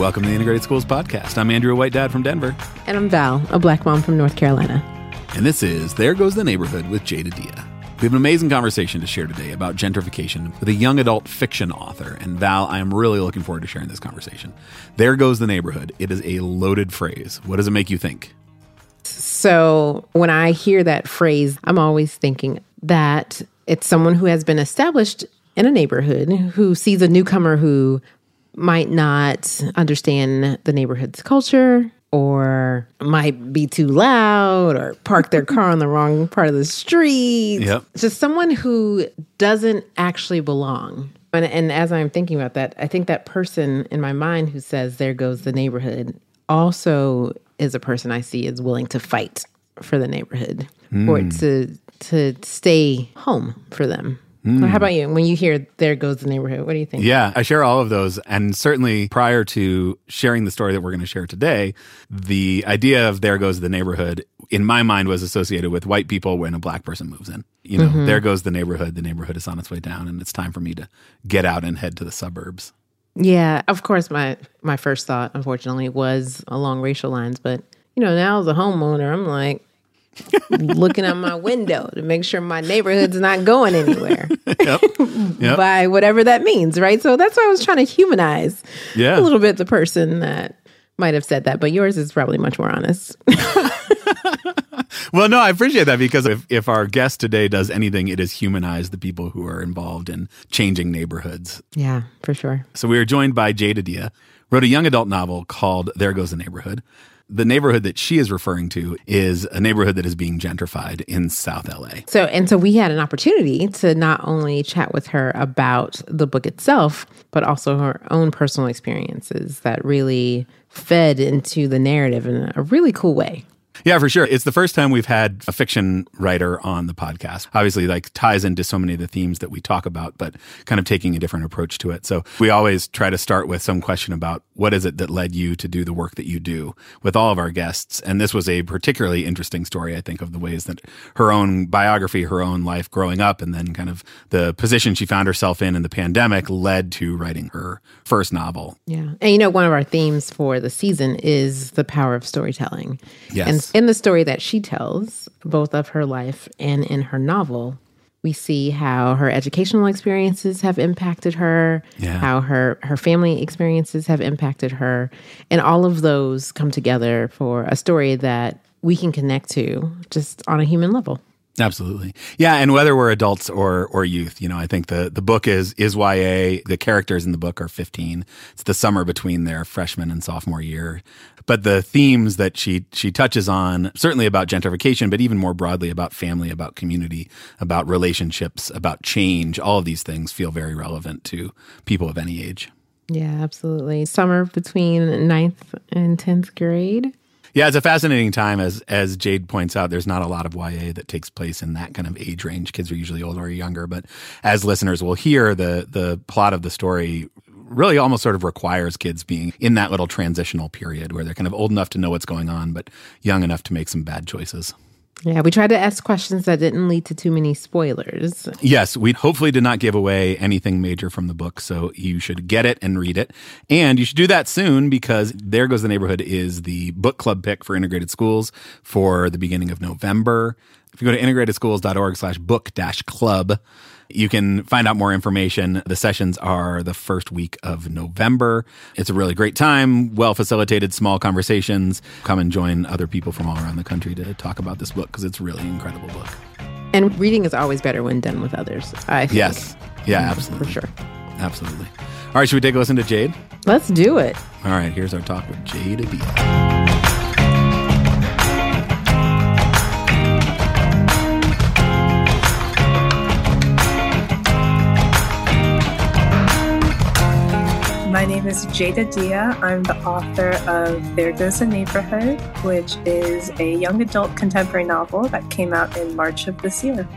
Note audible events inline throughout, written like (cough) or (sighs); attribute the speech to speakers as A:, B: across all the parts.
A: welcome to the Integrated Schools Podcast. I'm Andrew, a white dad from Denver.
B: And I'm Val, a black mom from North Carolina.
A: And this is There Goes the Neighborhood with Jade Adia. We have an amazing conversation to share today about gentrification with a young adult fiction author. And Val, I am really looking forward to sharing this conversation. There goes the neighborhood. It is a loaded phrase. What does it make you think?
B: So when I hear that phrase, I'm always thinking that it's someone who has been established in a neighborhood who sees a newcomer who might not understand the neighborhood's culture or might be too loud or park their car on the wrong part of the street.
A: Yep.
B: Just someone who doesn't actually belong. And, and as I'm thinking about that, I think that person in my mind who says, there goes the neighborhood, also is a person I see is willing to fight for the neighborhood or hmm. to to stay home for them. How hmm. about you? When you hear "There goes the neighborhood," what do you think?
A: Yeah, I share all of those. And certainly prior to sharing the story that we're going to share today, the idea of there goes the neighborhood in my mind was associated with white people when a black person moves in. You know, mm-hmm. there goes the neighborhood. The neighborhood is on its way down, and it's time for me to get out and head to the suburbs.
B: Yeah, of course. My my first thought, unfortunately, was along racial lines. But you know, now as a homeowner, I'm like looking out my window to make sure my neighborhood's not going anywhere (laughs)
A: Yep. Yep.
B: by whatever that means, right? So that's why I was trying to humanize
A: Yeah.
B: a little bit the person that might have said that. But yours is probably much more honest. (laughs)
A: Well, no, I appreciate that because if, if our guest today does anything, it is humanize the people who are involved in changing neighborhoods.
B: yeah, for sure.
A: So we are joined by Jade Adia, wrote a young adult novel called There Goes the Neighborhood. The neighborhood that she is referring to is a neighborhood that is being gentrified in South LA.
B: So, and so we had an opportunity to not only chat with her about the book itself, but also her own personal experiences that really fed into the narrative in a really cool way.
A: Yeah, for sure. It's the first time we've had a fiction writer on the podcast. Obviously, like ties into so many of the themes that we talk about, but kind of taking a different approach to it. So we always try to start with some question about what is it that led you to do the work that you do with all of our guests. And this was a particularly interesting story, I think, of the ways that her own biography, her own life growing up, and then kind of the position she found herself in in the pandemic led to writing her first novel.
B: Yeah. And you know, one of our themes for the season is the power of storytelling.
A: Yes.
B: And in the story that she tells, both of her life and in her novel, we see how her educational experiences have impacted her,
A: Yeah.
B: how her her family experiences have impacted her, and all of those come together for a story that we can connect to just on a human level.
A: Absolutely. Yeah, and whether we're adults or or youth, you know, I think the the book is is YA. The characters in the book are 15. It's the summer between their freshman and sophomore year. But the themes that she she touches on, certainly about gentrification, but even more broadly about family, about community, about relationships, about change, all of these things feel very relevant to people of any age.
B: Yeah, absolutely. Summer between ninth and 10th grade.
A: Yeah, it's a fascinating time. As as Jade points out, there's not a lot of YA that takes place in that kind of age range. Kids are usually older or younger, but as listeners will hear, the the plot of the story really almost sort of requires kids being in that little transitional period where they're kind of old enough to know what's going on, but young enough to make some bad choices.
B: Yeah, we tried to ask questions that didn't lead to too many spoilers.
A: Yes, we hopefully did not give away anything major from the book, so you should get it and read it. And you should do that soon because There Goes the Neighborhood is the book club pick for integrated schools for the beginning of November. If you go to integratedschools.org slash book dash club, you can find out more information. The sessions are the first week of November. It's a really great time, well facilitated, small conversations. Come and join other people from all around the country to talk about this book because it's really an incredible book.
B: And reading is always better when done with others. I think.
A: Yes. Yeah, absolutely.
B: for sure.
A: Absolutely. All right, should we take a listen to Jade?
B: Let's do it.
A: All right, here's our talk with Jade Adia.
C: My name is Jade Adia. I'm the author of There Goes a Neighborhood, which is a young adult contemporary novel that came out in March of this year.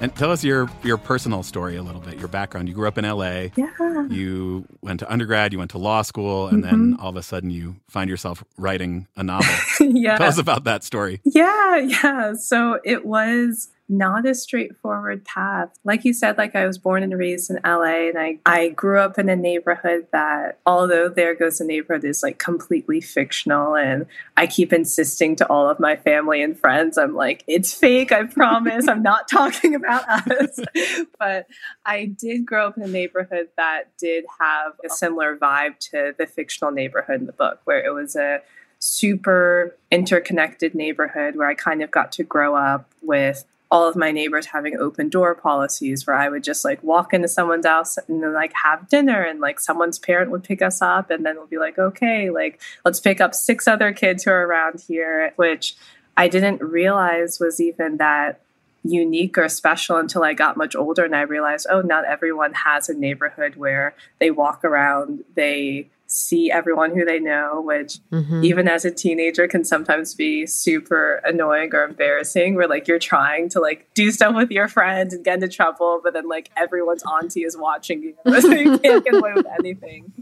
A: And tell us your your personal story a little bit, your background. You grew up in LA.
C: Yeah.
A: You went to undergrad, you went to law school, and then mm-hmm. all of a sudden you find yourself writing a novel. (laughs)
C: yeah.
A: Tell us about that story.
C: Yeah, yeah. So it was not a straightforward path. Like you said, like I was born and raised in LA and I, I grew up in a neighborhood that although there goes a neighborhood is like completely fictional and I keep insisting to all of my family and friends, I'm like, it's fake, I promise. I'm not (laughs) talking about us. (laughs) but I did grow up in a neighborhood that did have a similar vibe to the fictional neighborhood in the book, where it was a super interconnected neighborhood where I kind of got to grow up with all of my neighbors having open door policies where I would just like walk into someone's house and then like have dinner and like someone's parent would pick us up and then we'll be like, okay, like let's pick up six other kids who are around here, which I didn't realize was even that unique or special until I got much older and I realized, oh, not everyone has a neighborhood where they walk around, they see everyone who they know, which mm-hmm. even as a teenager can sometimes be super annoying or embarrassing. Where like you're trying to like do stuff with your friends and get into trouble, but then like everyone's auntie is watching you, (laughs) so you can't get away with anything.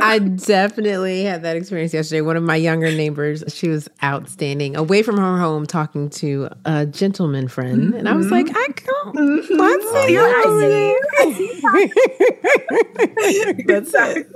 B: I definitely had that experience yesterday. One of my younger neighbors, she was outstanding, away from her home, talking to a gentleman friend, mm-hmm. and I was like, I can't. Mm-hmm. Let's
C: see. exactly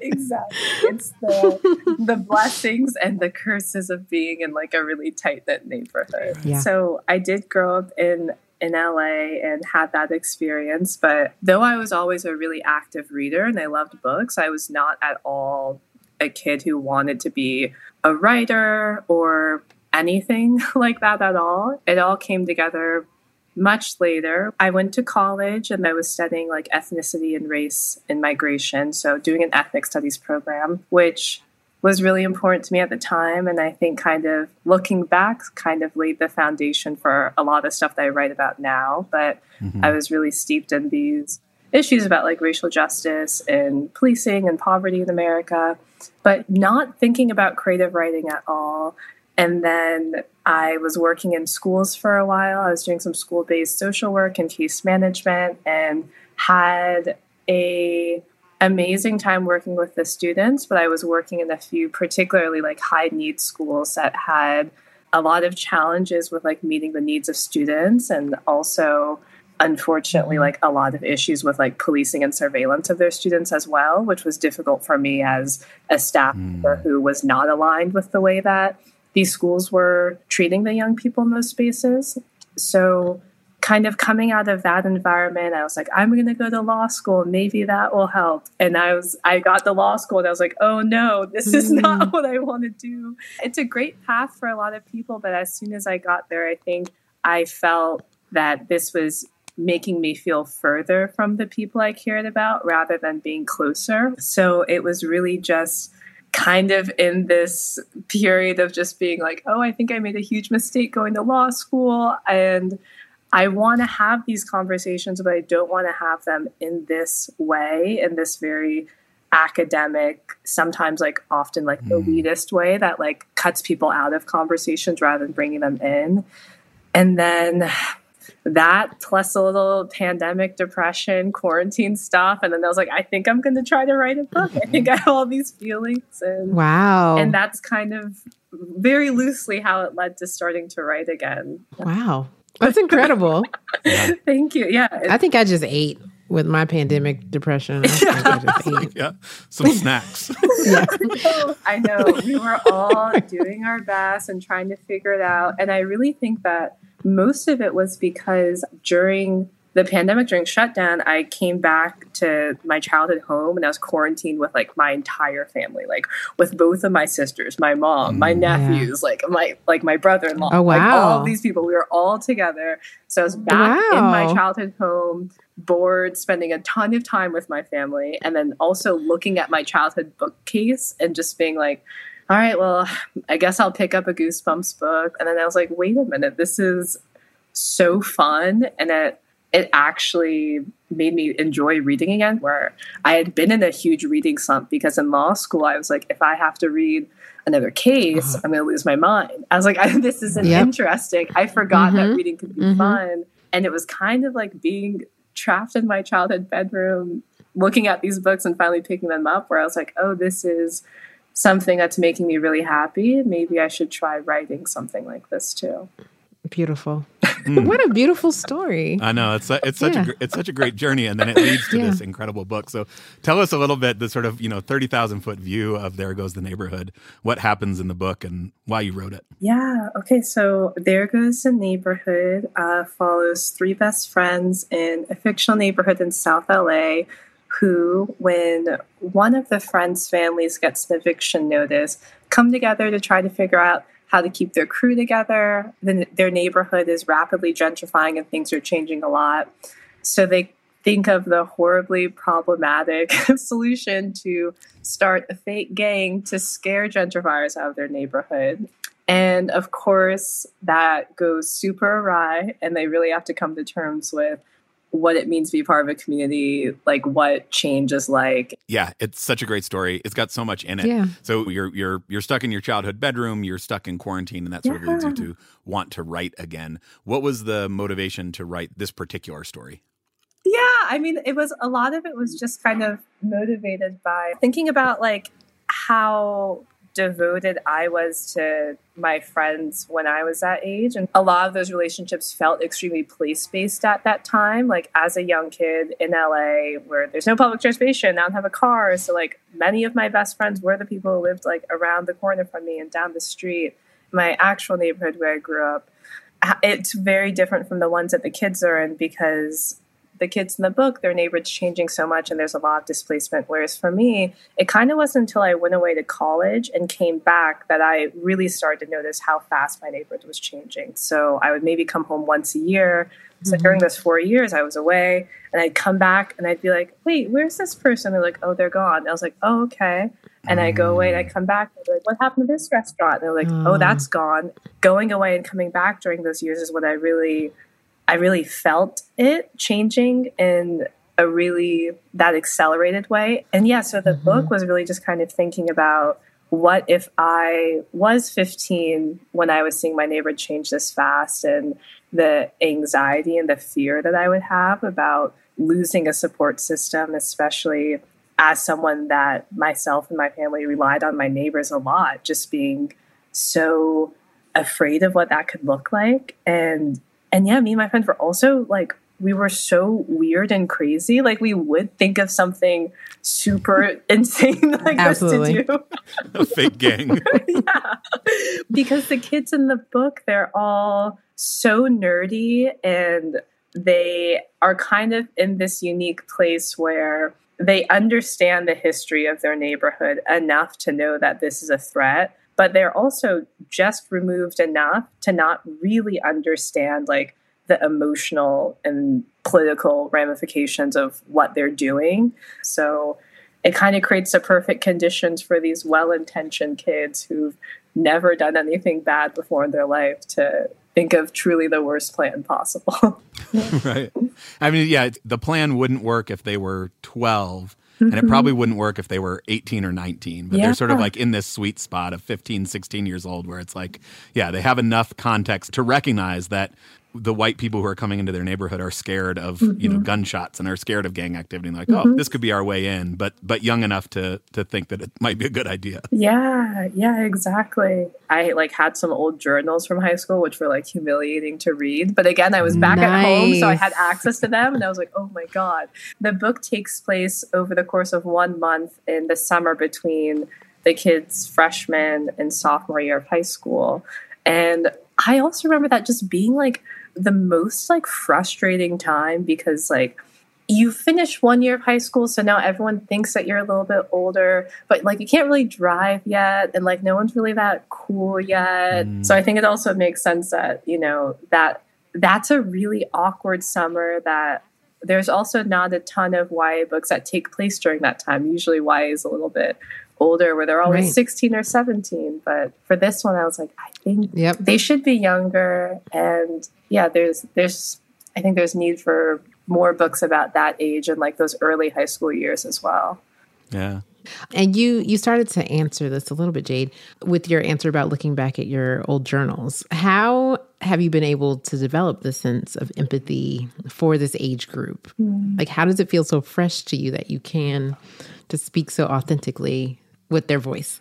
C: exactly. It's the the blessings and the curses of being in like a really tight knit neighborhood. Yeah. So I did grow up in in LA and had that experience. But though I was always a really active reader and I loved books, I was not at all a kid who wanted to be a writer or anything (laughs) like that at all. It all came together much later, I went to college and I was studying like ethnicity and race and migration. So, doing an ethnic studies program, which was really important to me at the time. And I think, kind of looking back, kind of laid the foundation for a lot of stuff that I write about now. But mm-hmm. I was really steeped in these issues about like racial justice and policing and poverty in America, but not thinking about creative writing at all. And then I was working in schools for a while. I was doing some school based social work and case management and had a amazing time working with the students, but I was working in a few particularly like high needs schools that had a lot of challenges with like meeting the needs of students and also unfortunately like a lot of issues with like policing and surveillance of their students as well which was difficult for me as a staff member mm. who was not aligned with the way that these schools were treating the young people in those spaces. So, kind of coming out of that environment, I was like, I'm going to go to law school. Maybe that will help. And I was, I got to law school and I was like, oh no, this is not mm. (laughs) what I want to do. It's a great path for a lot of people. But as soon as I got there, I think I felt that this was making me feel further from the people I cared about rather than being closer. So it was really just kind of in this period of just being like, oh, I think I made a huge mistake going to law school. And I want to have these conversations, but I don't want to have them in this way, in this very academic, sometimes like often like mm. elitist way that like cuts people out of conversations rather than bringing them in. And then that plus a little pandemic depression, quarantine stuff. And then I was like, I think I'm going to try to write a book. I think I have all these feelings. And,
B: wow.
C: And that's kind of very loosely how it led to starting to write again.
B: Wow. That's incredible.
C: Thank you. Yeah.
B: I think I just ate with my pandemic depression.
A: I (laughs) yeah, some snacks. (laughs)
C: yeah. I know. We were all doing our best and trying to figure it out. And I really think that most of it was because during the pandemic, during shutdown, I came back to my childhood home and I was quarantined with like my entire family, like with both of my sisters, my mom, my mm, nephews, yeah. like my like my brother-in-law,
B: oh, wow.
C: like all these people. We were all together. So I was back wow. in my childhood home, bored, spending a ton of time with my family, and then also looking at my childhood bookcase and just being like, all right, well, I guess I'll pick up a Goosebumps book. And then I was like, wait a minute, this is so fun. And it, it actually made me enjoy reading again, where I had been in a huge reading slump because in law school, I was like, if I have to read another case, uh-huh. I'm going to lose my mind. I was like, this isn't yep. interesting. I forgot mm-hmm. that reading could be mm-hmm. fun. And it was kind of like being trapped in my childhood bedroom, looking at these books and finally picking them up, where I was like, oh, this is something that's making me really happy, maybe I should try writing something like this too.
B: Beautiful. Mm. What a beautiful story.
A: I know it's it's such yeah. a it's such a great journey, and then it leads to yeah. this incredible book. So, tell us a little bit the sort of you know thirty thousand foot view of There Goes the Neighborhood. What happens in the book, and why you wrote it?
C: Yeah. Okay. So, There Goes the Neighborhood uh, follows three best friends in a fictional neighborhood in South LA. Who, when one of the friends' families gets an eviction notice, come together to try to figure out how to keep their crew together. Then their neighborhood is rapidly gentrifying and things are changing a lot. So they think of the horribly problematic (laughs) solution to start a fake gang to scare gentrifiers out of their neighborhood. And of course, that goes super awry, and they really have to come to terms with what it means to be part of a community, like what change is like.
A: Yeah, it's such a great story. It's got so much in it. Yeah. So you're you're you're stuck in your childhood bedroom, you're stuck in quarantine, and that sort yeah. of leads you to want to write again. What was the motivation to write this particular story?
C: Yeah, I mean, it was a lot of it was just kind of motivated by thinking about like how devoted I was to my friends when I was that age. And a lot of those relationships felt extremely place based at that time. Like as a young kid in LA where there's no public transportation, I don't have a car. So like many of my best friends were the people who lived like around the corner from me and down the street. My actual neighborhood where I grew up, it's very different from the ones that the kids are in because the kids in the book, their neighborhood's changing so much and there's a lot of displacement. Whereas for me, it kind of wasn't until I went away to college and came back that I really started to notice how fast my neighborhood was changing. So I would maybe come home once a year. So mm-hmm. during those four years, I was away and I'd come back and I'd be like, wait, where's this person? They're like, oh, they're gone. And I was like, oh, okay. And I go away and I come back and they're like, what happened to this restaurant? And they're like, oh, that's gone. Going away and coming back during those years is what I really I really felt it changing in a really that accelerated way. And yeah, so the mm-hmm. book was really just kind of thinking about what if I was 15 when I was seeing my neighbor change this fast and the anxiety and the fear that I would have about losing a support system, especially as someone that myself and my family relied on my neighbors a lot, just being so afraid of what that could look like and and yeah, me and my friends were also like we were so weird and crazy. Like we would think of something super (laughs) insane (laughs) like Absolutely. this to do. (laughs)
A: A fake gang.
C: yeah. Because the kids in the book, they're all so nerdy and they are kind of in this unique place where they understand the history of their neighborhood enough to know that this is a threat but they're also just removed enough to not really understand like the emotional and political ramifications of what they're doing. So it kind of creates the perfect conditions for these well-intentioned kids who've never done anything bad before in their life to think of truly the worst plan possible. (laughs) (laughs)
A: right. I mean, yeah, the plan wouldn't work if they were 12 and it probably mm-hmm. wouldn't work if they were 18 or 19 but yeah. they're sort of like in this sweet spot of 15 16 years old where it's like yeah they have enough context to recognize that the white people who are coming into their neighborhood are scared of mm-hmm. you know mm-hmm. gunshots and are scared of gang activity and like oh, mm-hmm. oh this could be our way in but but young enough to to think that it might be a good idea
C: yeah yeah exactly i like had some old journals from high school which were like humiliating to read but again i was back nice. at home so i had access to them and i was like oh my god the book takes place over the course of one month in the summer between the kids freshman and sophomore year of high school and I also remember that just being like the most like frustrating time because like you finish one year of high school so now everyone thinks that you're a little bit older but like you can't really drive yet and like no one's really that cool yet mm. so i think it also makes sense that you know that that's a really awkward summer that there's also not a ton of YA books that take place during that time. Usually YA is a little bit older where they're always right. 16 or 17 but for this one i was like i think yep. they should be younger and yeah there's there's i think there's need for more books about that age and like those early high school years as well
A: yeah
B: and you you started to answer this a little bit jade with your answer about looking back at your old journals how have you been able to develop the sense of empathy for this age group mm. like how does it feel so fresh to you that you can to speak so authentically with their voice?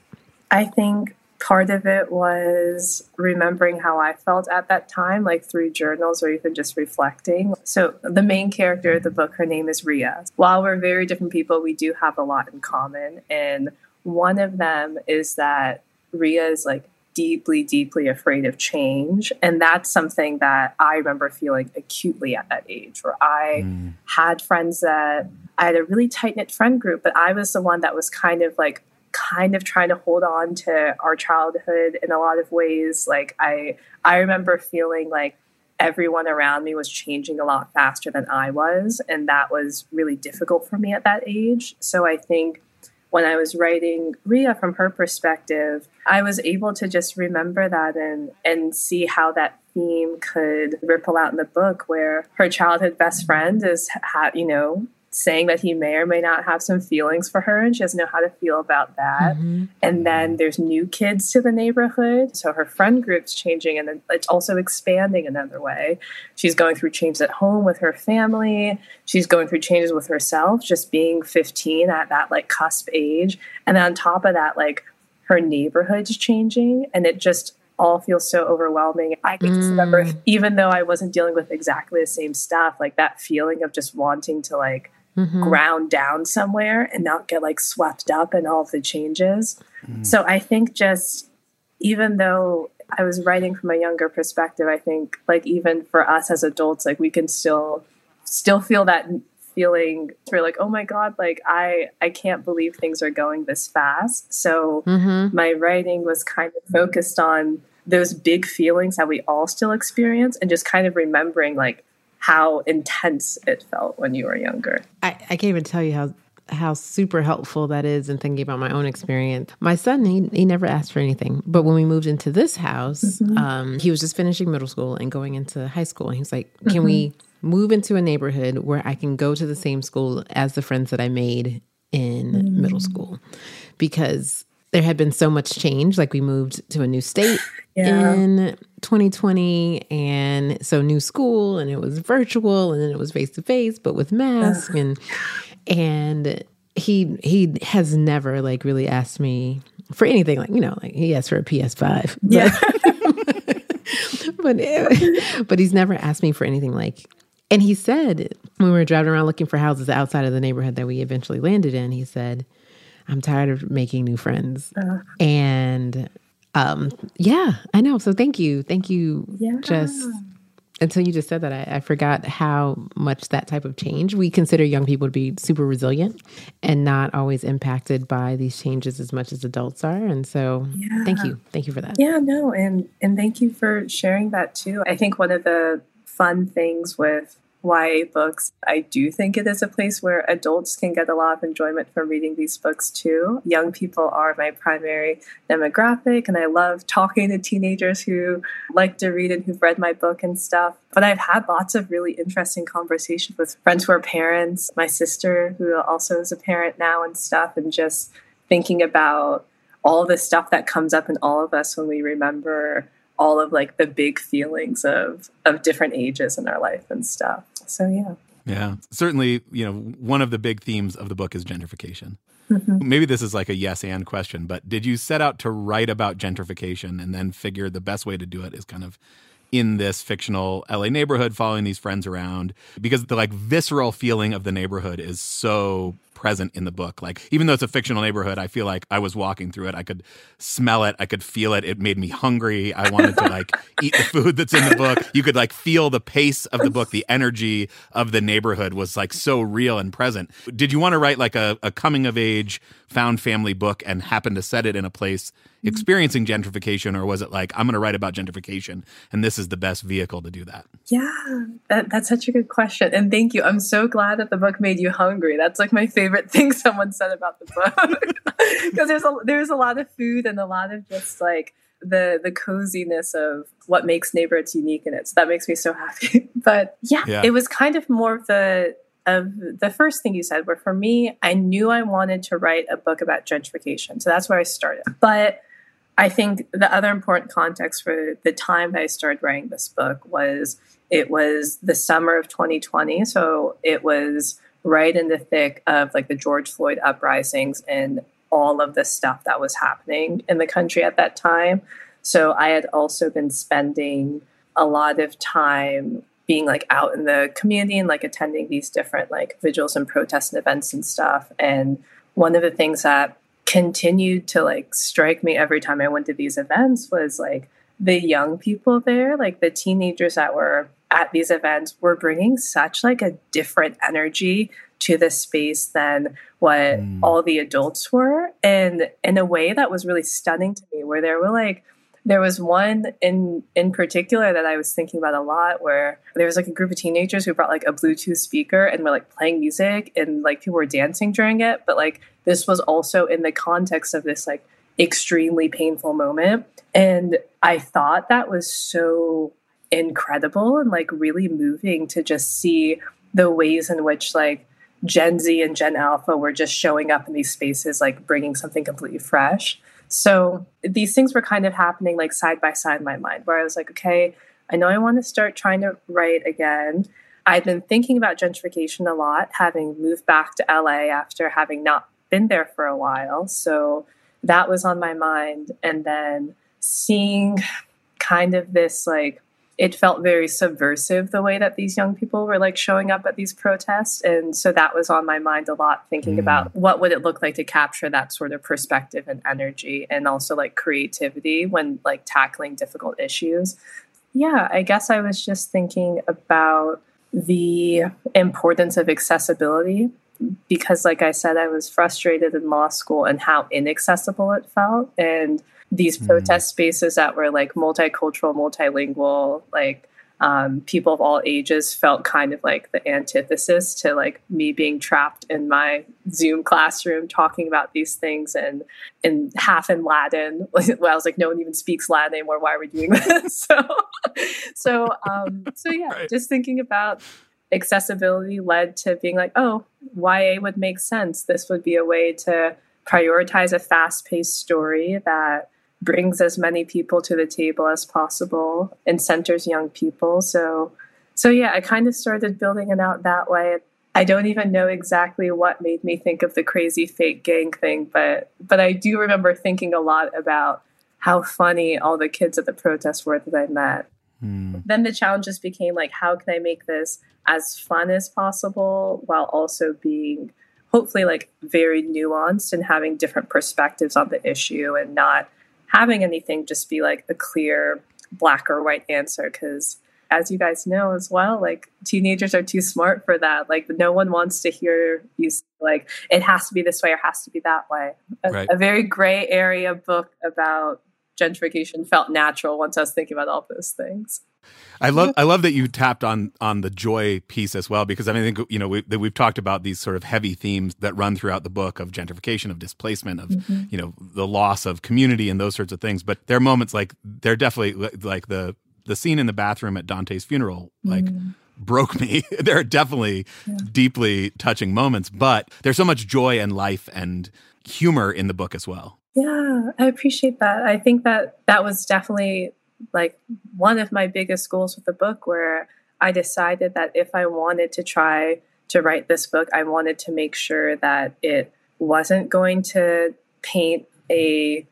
C: I think part of it was remembering how I felt at that time, like through journals or even just reflecting. So, the main character of the book, her name is Ria. While we're very different people, we do have a lot in common. And one of them is that Ria is like deeply, deeply afraid of change. And that's something that I remember feeling acutely at that age, where I mm. had friends that I had a really tight knit friend group, but I was the one that was kind of like kind of trying to hold on to our childhood in a lot of ways. Like I I remember feeling like everyone around me was changing a lot faster than I was, and that was really difficult for me at that age. So I think when I was writing Ria from her perspective, I was able to just remember that and and see how that theme could ripple out in the book where her childhood best friend is you know saying that he may or may not have some feelings for her and she doesn't know how to feel about that. Mm-hmm. And then there's new kids to the neighborhood. So her friend group's changing and then it's also expanding another way. She's going through changes at home with her family. She's going through changes with herself, just being 15 at that like cusp age. And then on top of that, like her neighborhood's changing and it just all feels so overwhelming. I can just remember, mm. even though I wasn't dealing with exactly the same stuff, like that feeling of just wanting to like mm-hmm. ground down somewhere and not get like swept up in all of the changes. Mm. So I think just even though I was writing from a younger perspective, I think like even for us as adults, like we can still still feel that feeling we're like oh my god like i i can't believe things are going this fast so mm-hmm. my writing was kind of focused on those big feelings that we all still experience and just kind of remembering like how intense it felt when you were younger.
B: I, I can't even tell you how how super helpful that is in thinking about my own experience. My son, he, he never asked for anything. But when we moved into this house, mm-hmm. um, he was just finishing middle school and going into high school. And he was like, Can mm-hmm. we move into a neighborhood where I can go to the same school as the friends that I made in mm-hmm. middle school? Because there had been so much change. Like we moved to a new state (laughs) yeah. in 2020, and so new school, and it was virtual, and then it was face to face, but with masks, and and he he has never like really asked me for anything. Like you know, like he asked for a PS5. Yeah. (laughs) but (laughs) but he's never asked me for anything like and he said when we were driving around looking for houses outside of the neighborhood that we eventually landed in, he said, I'm tired of making new friends. Uh, and um, yeah, I know. So thank you. Thank you. Yeah. Just until you just said that, I, I, forgot how much that type of change. We consider young people to be super resilient and not always impacted by these changes as much as adults are. And so, yeah. thank you, thank you for that.
C: Yeah, no, and and thank you for sharing that too. I think one of the fun things with YA books. I do think it is a place where adults can get a lot of enjoyment from reading these books too. Young people are my primary demographic, and I love talking to teenagers who like to read and who've read my book and stuff. But I've had lots of really interesting conversations with friends who are parents, my sister, who also is a parent now, and stuff, and just thinking about all the stuff that comes up in all of us when we remember all of like the big feelings of of different ages in our life and stuff. So yeah.
A: Yeah. Certainly, you know, one of the big themes of the book is gentrification. Mm-hmm. Maybe this is like a yes and question, but did you set out to write about gentrification and then figure the best way to do it is kind of in this fictional LA neighborhood following these friends around because the like visceral feeling of the neighborhood is so present in the book. Like even though it's a fictional neighborhood, I feel like I was walking through it. I could smell it. I could feel it. It made me hungry. I wanted to like (laughs) eat the food that's in the book. You could like feel the pace of the book. The energy of the neighborhood was like so real and present. Did you want to write like a, a coming of age found family book and happen to set it in a place. Mm-hmm. experiencing gentrification or was it like i'm going to write about gentrification and this is the best vehicle to do that
C: yeah that, that's such a good question and thank you i'm so glad that the book made you hungry that's like my favorite (laughs) thing someone said about the book (laughs) because there's a there's a lot of food and a lot of just like the the coziness of what makes neighborhoods unique in it so that makes me so happy (laughs) but yeah, yeah. it was kind of more of the of the first thing you said, where for me, I knew I wanted to write a book about gentrification. So that's where I started. But I think the other important context for the time that I started writing this book was it was the summer of 2020. So it was right in the thick of like the George Floyd uprisings and all of the stuff that was happening in the country at that time. So I had also been spending a lot of time being like out in the community and like attending these different like vigils and protests and events and stuff. And one of the things that continued to like strike me every time I went to these events was like the young people there, like the teenagers that were at these events were bringing such like a different energy to the space than what mm. all the adults were and in a way that was really stunning to me where there were like there was one in in particular that I was thinking about a lot where there was like a group of teenagers who brought like a Bluetooth speaker and were like playing music and like people were dancing during it. But like this was also in the context of this like extremely painful moment. And I thought that was so incredible and like really moving to just see the ways in which like Gen Z and Gen Alpha were just showing up in these spaces, like bringing something completely fresh. So these things were kind of happening like side by side in my mind, where I was like, okay, I know I want to start trying to write again. I've been thinking about gentrification a lot, having moved back to LA after having not been there for a while. So that was on my mind. And then seeing kind of this like it felt very subversive the way that these young people were like showing up at these protests and so that was on my mind a lot thinking mm. about what would it look like to capture that sort of perspective and energy and also like creativity when like tackling difficult issues yeah i guess i was just thinking about the importance of accessibility because like i said i was frustrated in law school and how inaccessible it felt and these mm. protest spaces that were like multicultural, multilingual, like um, people of all ages felt kind of like the antithesis to like me being trapped in my Zoom classroom talking about these things and in half in Latin. (laughs) well, I was like, no one even speaks Latin anymore. Why are we doing (laughs) this? (laughs) so, so, um, so yeah, right. just thinking about accessibility led to being like, oh, YA would make sense. This would be a way to prioritize a fast paced story that brings as many people to the table as possible and centers young people. So, so yeah, I kind of started building it out that way. I don't even know exactly what made me think of the crazy fake gang thing, but but I do remember thinking a lot about how funny all the kids at the protest were that I met. Mm. Then the challenges became like, how can I make this as fun as possible while also being hopefully like very nuanced and having different perspectives on the issue and not having anything just be like a clear black or white answer because as you guys know as well like teenagers are too smart for that. Like no one wants to hear you say, like it has to be this way or has to be that way. A, right. a very gray area book about gentrification felt natural once i was thinking about all those things
A: I love I love that you tapped on on the joy piece as well because I mean I think you know we, we've talked about these sort of heavy themes that run throughout the book of gentrification of displacement of mm-hmm. you know the loss of community and those sorts of things but there are moments like they're definitely like the the scene in the bathroom at Dante's funeral like mm. broke me (laughs) there are definitely yeah. deeply touching moments but there's so much joy and life and humor in the book as well
C: yeah I appreciate that I think that that was definitely like one of my biggest goals with the book where I decided that if I wanted to try to write this book, I wanted to make sure that it wasn't going to paint a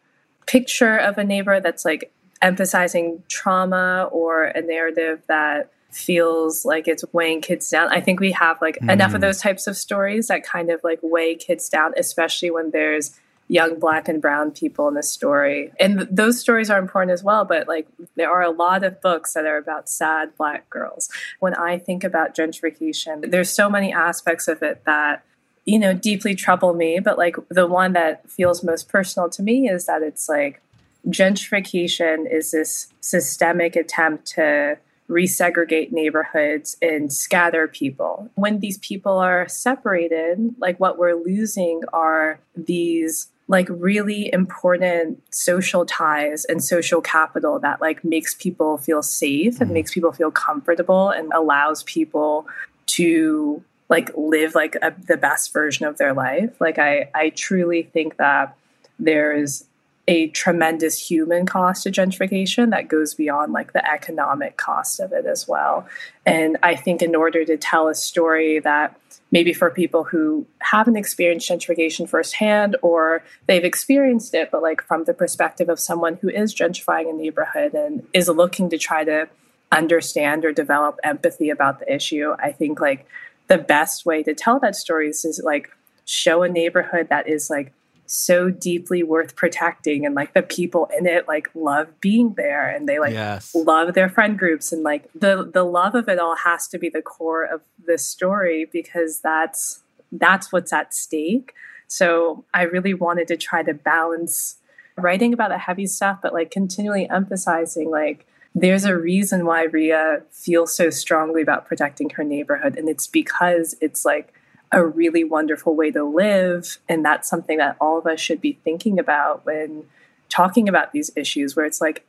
C: picture of a neighbor that's like emphasizing trauma or a narrative that feels like it's weighing kids down. I think we have like mm. enough of mm. those types of stories that kind of like weigh kids down, especially when there's young black and brown people in the story. And th- those stories are important as well, but like there are a lot of books that are about sad black girls. When I think about gentrification, there's so many aspects of it that you know deeply trouble me, but like the one that feels most personal to me is that it's like gentrification is this systemic attempt to resegregate neighborhoods and scatter people. When these people are separated, like what we're losing are these like really important social ties and social capital that like makes people feel safe and mm-hmm. makes people feel comfortable and allows people to like live like a, the best version of their life like i i truly think that there's a tremendous human cost to gentrification that goes beyond like the economic cost of it as well. And I think in order to tell a story that maybe for people who haven't experienced gentrification firsthand or they've experienced it, but like from the perspective of someone who is gentrifying a neighborhood and is looking to try to understand or develop empathy about the issue, I think like the best way to tell that story is, is like show a neighborhood that is like so deeply worth protecting and like the people in it like love being there and they like yes. love their friend groups and like the the love of it all has to be the core of this story because that's that's what's at stake so i really wanted to try to balance writing about the heavy stuff but like continually emphasizing like there's a reason why Ria feels so strongly about protecting her neighborhood and it's because it's like a really wonderful way to live. And that's something that all of us should be thinking about when talking about these issues, where it's like,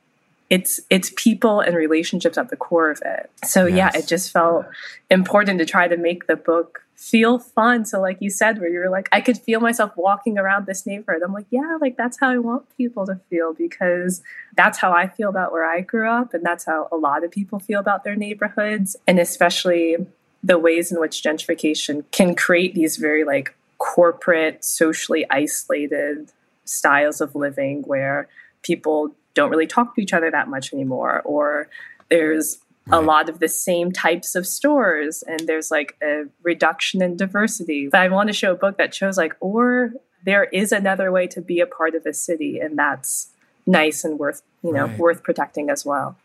C: it's it's people and relationships at the core of it. So yes. yeah, it just felt important to try to make the book feel fun. So like you said, where you were like, I could feel myself walking around this neighborhood. I'm like, yeah, like that's how I want people to feel because that's how I feel about where I grew up, and that's how a lot of people feel about their neighborhoods, and especially the ways in which gentrification can create these very like corporate, socially isolated styles of living where people don't really talk to each other that much anymore, or there's a lot of the same types of stores and there's like a reduction in diversity. But I want to show a book that shows like, or there is another way to be a part of a city, and that's nice and worth you know right. worth protecting as well.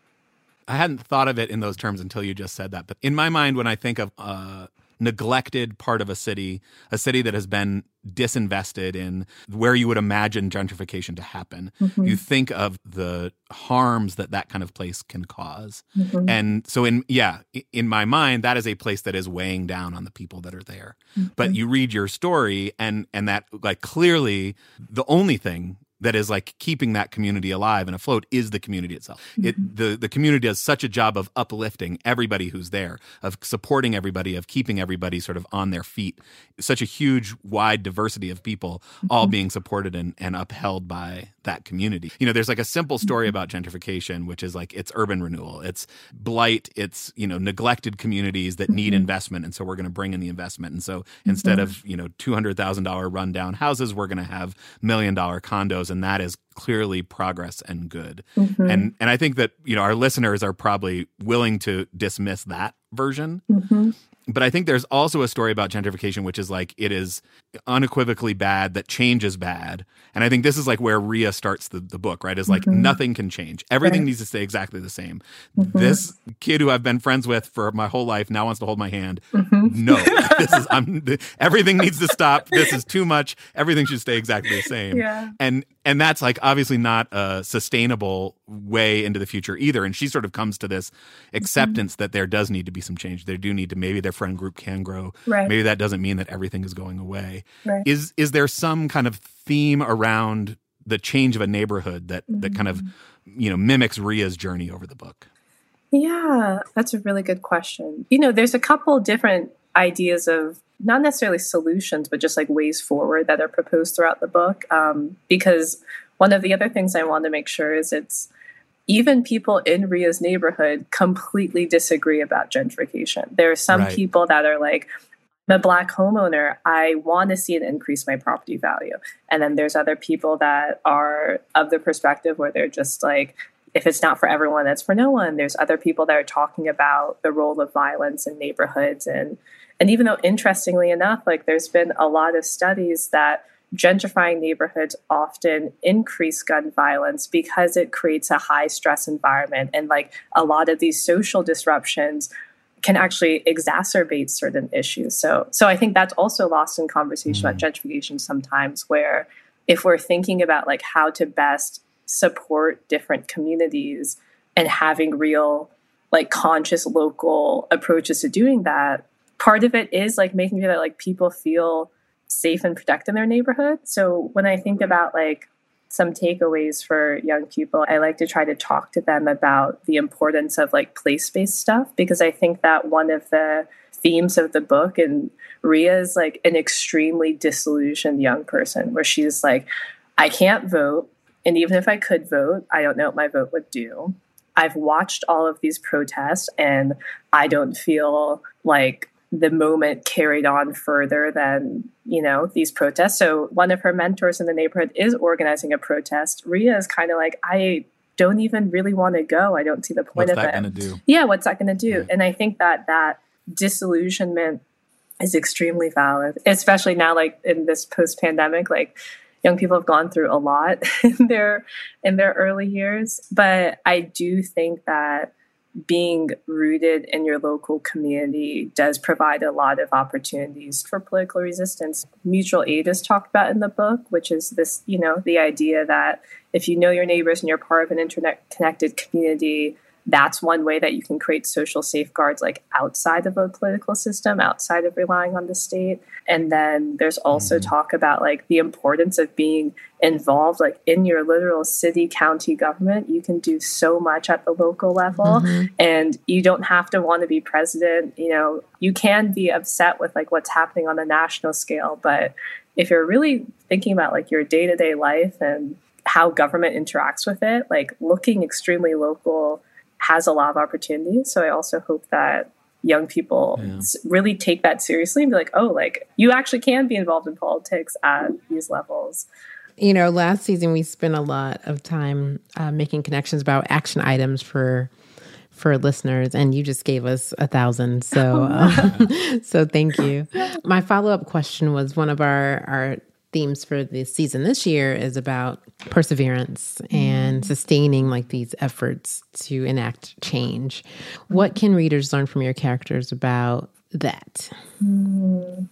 A: I hadn't thought of it in those terms until you just said that. But in my mind, when I think of a neglected part of a city, a city that has been disinvested in, where you would imagine gentrification to happen, mm-hmm. you think of the harms that that kind of place can cause. Mm-hmm. And so, in yeah, in my mind, that is a place that is weighing down on the people that are there. Mm-hmm. But you read your story, and and that like clearly the only thing that is like keeping that community alive and afloat is the community itself. Mm-hmm. It the the community does such a job of uplifting everybody who's there, of supporting everybody, of keeping everybody sort of on their feet. Such a huge, wide diversity of people mm-hmm. all being supported and, and upheld by that community. You know, there's like a simple story mm-hmm. about gentrification, which is like it's urban renewal, it's blight, it's you know neglected communities that need mm-hmm. investment, and so we're going to bring in the investment. And so instead mm-hmm. of you know two hundred thousand dollar rundown houses, we're going to have million dollar condos, and that is clearly progress and good. Mm-hmm. And and I think that you know our listeners are probably willing to dismiss that version. Mm-hmm but I think there's also a story about gentrification, which is like it is unequivocally bad, that change is bad. And I think this is like where Ria starts the, the book, right? Is like mm-hmm. nothing can change. Everything right. needs to stay exactly the same. Mm-hmm. This kid who I've been friends with for my whole life now wants to hold my hand. Mm-hmm. No, (laughs) this is I'm everything needs to stop. This is too much. Everything should stay exactly the same. Yeah. And and that's like obviously not a sustainable way into the future either. And she sort of comes to this acceptance mm-hmm. that there does need to be some change. There do need to maybe their friend group can grow. Right. Maybe that doesn't mean that everything is going away. Right. Is is there some kind of theme around the change of a neighborhood that mm-hmm. that kind of mm-hmm. you know mimics Ria's journey over the book?
C: Yeah, that's a really good question. You know, there's a couple different ideas of not necessarily solutions, but just like ways forward that are proposed throughout the book. Um, because one of the other things I want to make sure is it's even people in Ria's neighborhood completely disagree about gentrification. There are some right. people that are like, I'm a black homeowner. I want to see it increase my property value. And then there's other people that are of the perspective where they're just like, if it's not for everyone, that's for no one. There's other people that are talking about the role of violence in neighborhoods and and even though interestingly enough, like there's been a lot of studies that gentrifying neighborhoods often increase gun violence because it creates a high stress environment and like a lot of these social disruptions can actually exacerbate certain issues so so i think that's also lost in conversation mm-hmm. about gentrification sometimes where if we're thinking about like how to best support different communities and having real like conscious local approaches to doing that part of it is like making sure that like people feel safe and protected in their neighborhood. So when I think about like some takeaways for young people, I like to try to talk to them about the importance of like place based stuff because I think that one of the themes of the book and Ria is like an extremely disillusioned young person where she's like, I can't vote And even if I could vote, I don't know what my vote would do. I've watched all of these protests and I don't feel like the moment carried on further than you know these protests. So one of her mentors in the neighborhood is organizing a protest. Ria is kind of like i don't even really want to go. I don't see the point
A: what's
C: of
A: that
C: it.
A: gonna do?
C: yeah what's that going to do?
A: Yeah.
C: and i think that that disillusionment is extremely valid especially now like in this post pandemic like young people have gone through a lot (laughs) in their in their early years. But i do think that being rooted in your local community does provide a lot of opportunities for political resistance. Mutual aid is talked about in the book, which is this, you know, the idea that if you know your neighbors and you're part of an internet connected community, that's one way that you can create social safeguards like outside of a political system, outside of relying on the state. And then there's also
A: Mhm.
C: talk about like the importance of being involved like in your literal city county government. You can do so much at the local level
B: Mhm.
C: and you don't have to want to be president you know you can be upset with like what's happening on the national scale but if you're really thinking about like your day-to-day life and how government interacts with it like looking extremely local has a lot of opportunities so i also hope that young people
A: Yeah.
C: really take that seriously and be like oh like you actually can be involved in politics at these levels
B: You know, last season we spent a lot of time uh, making connections about action items for for listeners, and you just gave us a thousand. So, um, (laughs) (laughs) so thank you. My follow up question was one of our our themes for the season this year is about perseverance and mm. sustaining like these efforts to enact change. What can readers learn from your characters about that? Hmm.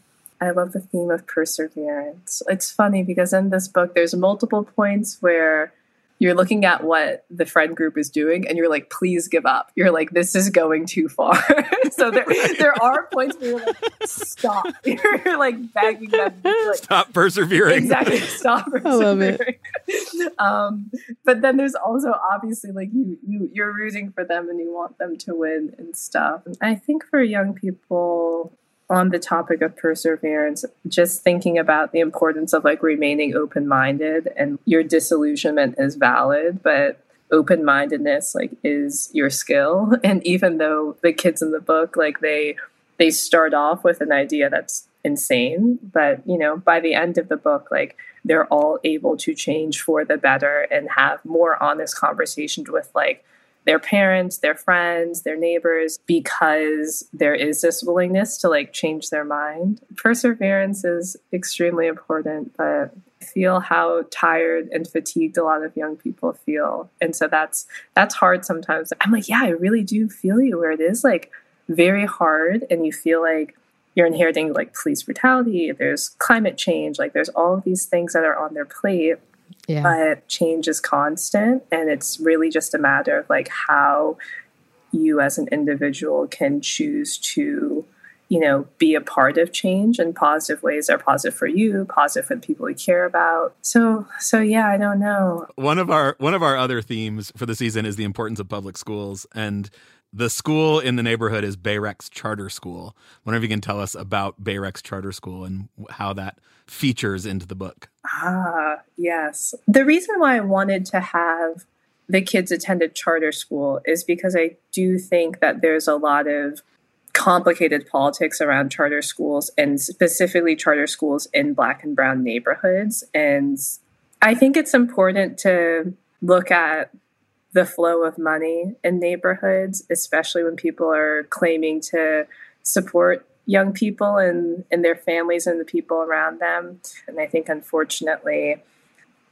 C: I love the theme of perseverance. It's funny because in this book, there's multiple points where you're looking at what the friend group is doing and you're like, please give up. You're like, this is going too far. (laughs) so there, there are points where you're like, stop. (laughs) You're like begging them. Like,
A: Stop persevering.
C: exactly (laughs) stop
B: love it.
C: persevering. um but then there's also obviously like you, you you're rooting for them and you want them to win and stuff i think for young people on the topic of perseverance just thinking about the importance of like remaining open-minded and your disillusionment is valid but open-mindedness like is your skill. (laughs) And even though the kids in the book like they they start off with an idea that's insane but you know by the end of the book like they're all able to change for the better and have more honest conversations with like their parents their friends their neighbors because there is this willingness to like change their mind. Perseverance is extremely important but feel how tired and fatigued a lot of young people feel. And so that's that's hard sometimes. I'm like yeah i really do feel you where it is like very hard and you feel like you're inheriting like police brutality there's climate change like there's all of these things that are on their plate
B: Yeah.
C: but change is constant and it's really just a matter of like how you as an individual can choose to you know be a part of change in positive ways that are positive for you positive for the people you care about. So so yeah i don't know.
A: One of our one of our other themes for the season is the importance of public schools. And the school in the neighborhood is Bayrex Charter School. I Wonder if you can tell us about Bayrex Charter School and how that features into the book.
C: Ah, yes. The reason why I wanted to have the kids attend a charter school is because I do think that there's a lot of complicated politics around charter schools and specifically charter schools in black and brown neighborhoods. And I think it's important to look at the flow of money in neighborhoods, especially when people are claiming to support young people and, and their families and the people around them. And I think, unfortunately,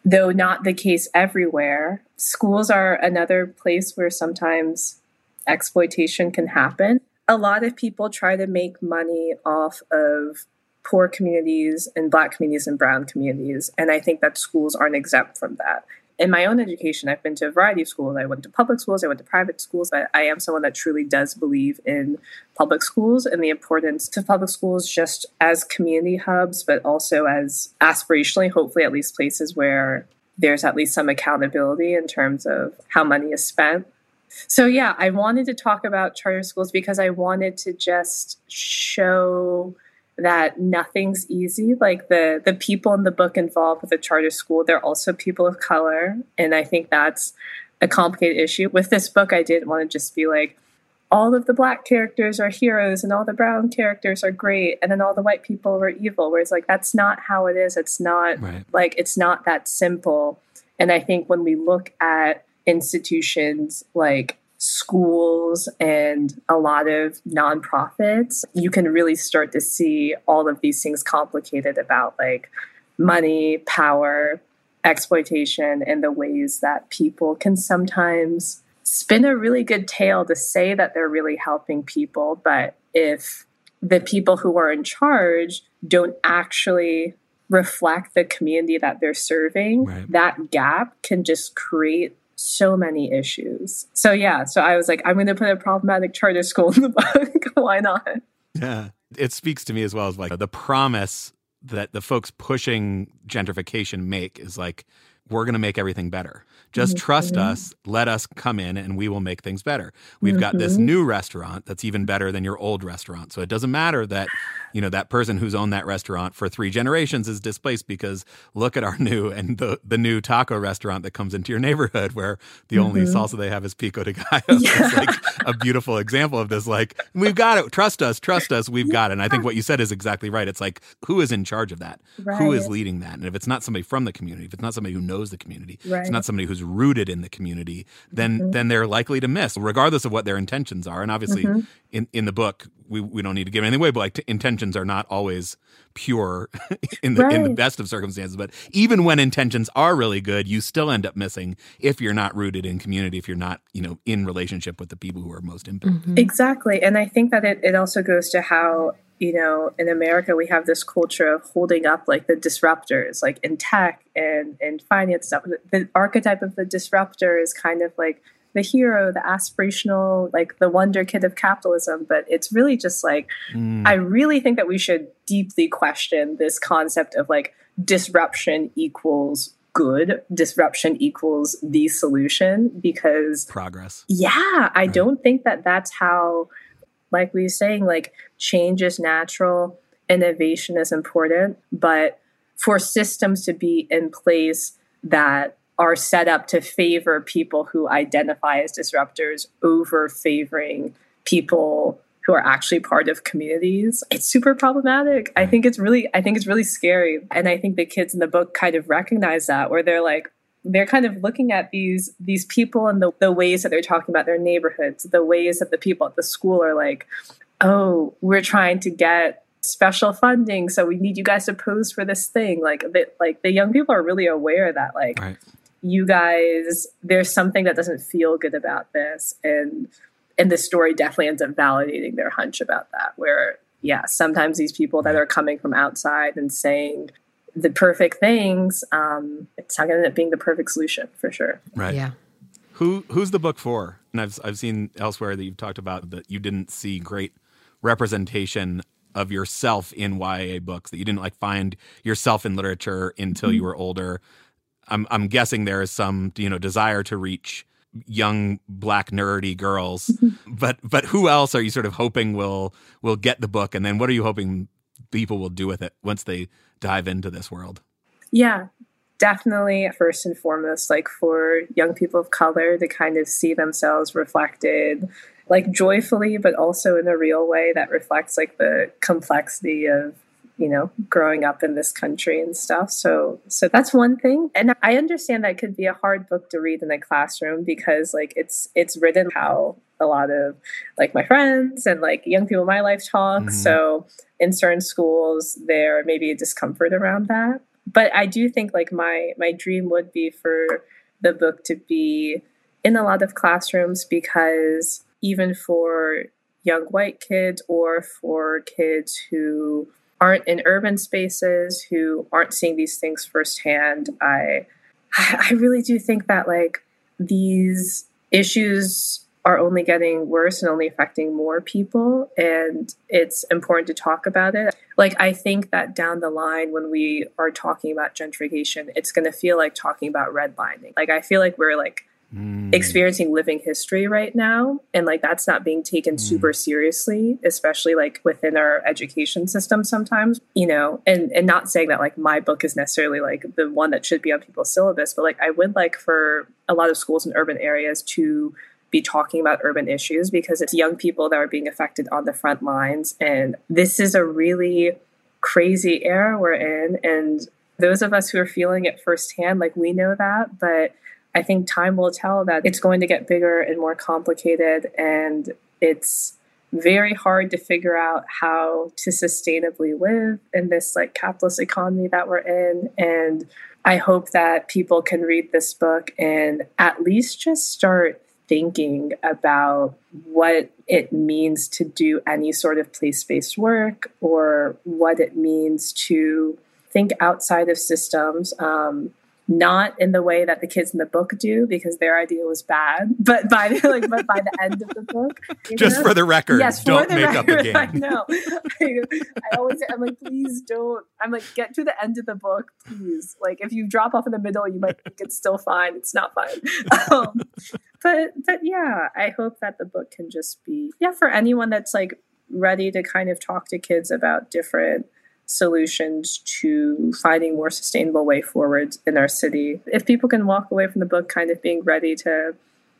C: though not the case everywhere, schools are another place where sometimes exploitation can happen. A lot of people try to make money off of poor communities and black communities and brown communities. And I think that schools aren't exempt from that in my own education, I've been to a variety of schools. I went to public schools, I went to private schools, but I am someone that truly does believe in public schools and the importance of public schools just as community hubs, but also as aspirationally, hopefully, at least places where there's at least some accountability in terms of how money is spent. So, yeah, I wanted to talk about charter schools because I wanted to just show that nothing's easy. Like the the people in the book involved with the charter school, they're also people of color, and I think that's a complicated issue. With this book, I didn't want to just be like all of the black characters are heroes and all the brown characters are great and then all the white people are evil where it's like that's not how it is it's not right. like it's not that simple and i think when we look at institutions like schools and a lot of nonprofits, you can really start to see all of these things complicated about like money, power, exploitation, and the ways that people can sometimes spin a really good tale to say that they're really helping people. But if the people who are in charge don't actually reflect the community that they're serving, right. that gap can just create so many issues. So yeah, so I was like, I'm going to put a problematic charter school in the book. (laughs) Why not?
A: Yeah, it speaks to me as well as like the promise that the folks pushing gentrification make is like we're going to make everything better. Just mm-hmm. trust us, let us come in and we will make things better. We've mm-hmm. got this mm-hmm. new restaurant that's even better than your old restaurant. So it doesn't matter that, you know, that person who's owned that restaurant for 3 generations is displaced because look at our new (laughs) and the the new taco restaurant that comes into your neighborhood where the mm-hmm. only salsa they have is pico de gallo. (laughs) (laughs) Yeah. It's like a beautiful example of this like we've got it. Trust us, trust us, we've got it. And I think what you said is exactly right. It's like who is in charge of that? Right. Who is leading that? And if it's not somebody from the community, if it's not somebody who knows the community, right. it's not somebody who's rooted in the community, then mm-hmm. then they're likely to miss, regardless of what their intentions are. And obviously, mm-hmm. in in the book, we we don't need to give anything away, but like t- intentions are not always pure (laughs) in the right. in the best of circumstances. But even when intentions are really good, you still end up missing if you're not rooted in community, if you're not you know in relationship with the people who are most impacted.
C: Mm-hmm. Exactly, and I think that it it also goes to how you know, in America, we have this culture of holding up like the disruptors, like in tech and and finance stuff. The, the archetype of the disruptor is kind of like the hero, the aspirational, like the wonder kid of capitalism. But it's really just like, mm. I really think that we should deeply question this concept of like disruption equals good disruption equals the solution because
A: progress
C: yeah i right. don't think that that's how like we were saying, like change is natural, innovation is important, but for systems to be in place that are set up to favor people who identify as disruptors over favoring people who are actually part of communities it's super problematic. I think it's really i think it's really scary. And i think the kids in the book kind of recognize that where they're like they're kind of looking at these these people and the, the ways that they're talking about their neighborhoods the ways that the people at the school are like oh we're trying to get special funding so we need you guys to pose for this thing like the, like the young people are really aware that like right. you guys there's something that doesn't feel good about this and and the story definitely ends up validating their hunch about that where yeah sometimes these people that are coming from outside and saying the perfect things, um, it's not going to end up being the perfect solution for sure.
A: Right.
B: Yeah.
A: Who who's the book for? And I've I've seen elsewhere that you've talked about that you didn't see great representation of yourself in YA books. That you didn't like find yourself in literature until mm-hmm. you were older. I'm I'm guessing there is some you know desire to reach young black nerdy girls mm-hmm. but but who else are you sort of hoping will will get the book and then what are you hoping people will do with it once they dive into this world?
C: Yeah, definitely first and foremost like for young people of color to kind of see themselves reflected like joyfully but also in a real way that reflects like the complexity of you know growing up in this country and stuff so so that's one thing and i understand that could be a hard book to read in a classroom because like it's it's written how a lot of like my friends and like young people in my life talk. Mm-hmm. So in certain schools, there may be a discomfort around that. But I do think like my my dream would be for the book to be in a lot of classrooms because even for young white kids or for kids who aren't in urban spaces who aren't seeing these things firsthand i (sighs) i really do think that like these issues are only getting worse and only affecting more people. And it's important to talk about it. Like, I think that down the line, when we are talking about gentrification, it's going to feel like talking about redlining. Like, I feel like we're like mm. experiencing living history right now and like that's not being taken mm. super seriously especially like within our education system sometimes you know and and not saying that like my book is necessarily like the one that should be on people's syllabus but like i would like for a lot of schools in urban areas to be talking about urban issues because it's young people that are being affected on the front lines. And this is a really crazy era we're in. And those of us who are feeling it firsthand like we know that. But I think time will tell that it's going to get bigger and more complicated, and it's very hard to figure out how to sustainably live in this like capitalist economy that we're in. And I hope that people can read this book and at least just start thinking about what it means to do any sort of place based work or what it means to think outside of systems. Um, not in the way that the kids in the book do because their idea was bad (laughs) but by the, like but by the end of the book
A: just know, for the record yes don't make record, up (laughs) again
C: i know. I, I, always i'm like please don't. I'm like get to the end of the book please. Like if you drop off in the middle you might think it's still fine. It's not fine. (laughs) Um, but but yeah i hope that the book can just be yeah for anyone that's like ready to kind of talk to kids about different solutions to finding more sustainable way forward in our city. If people can walk away from the book kind of being ready to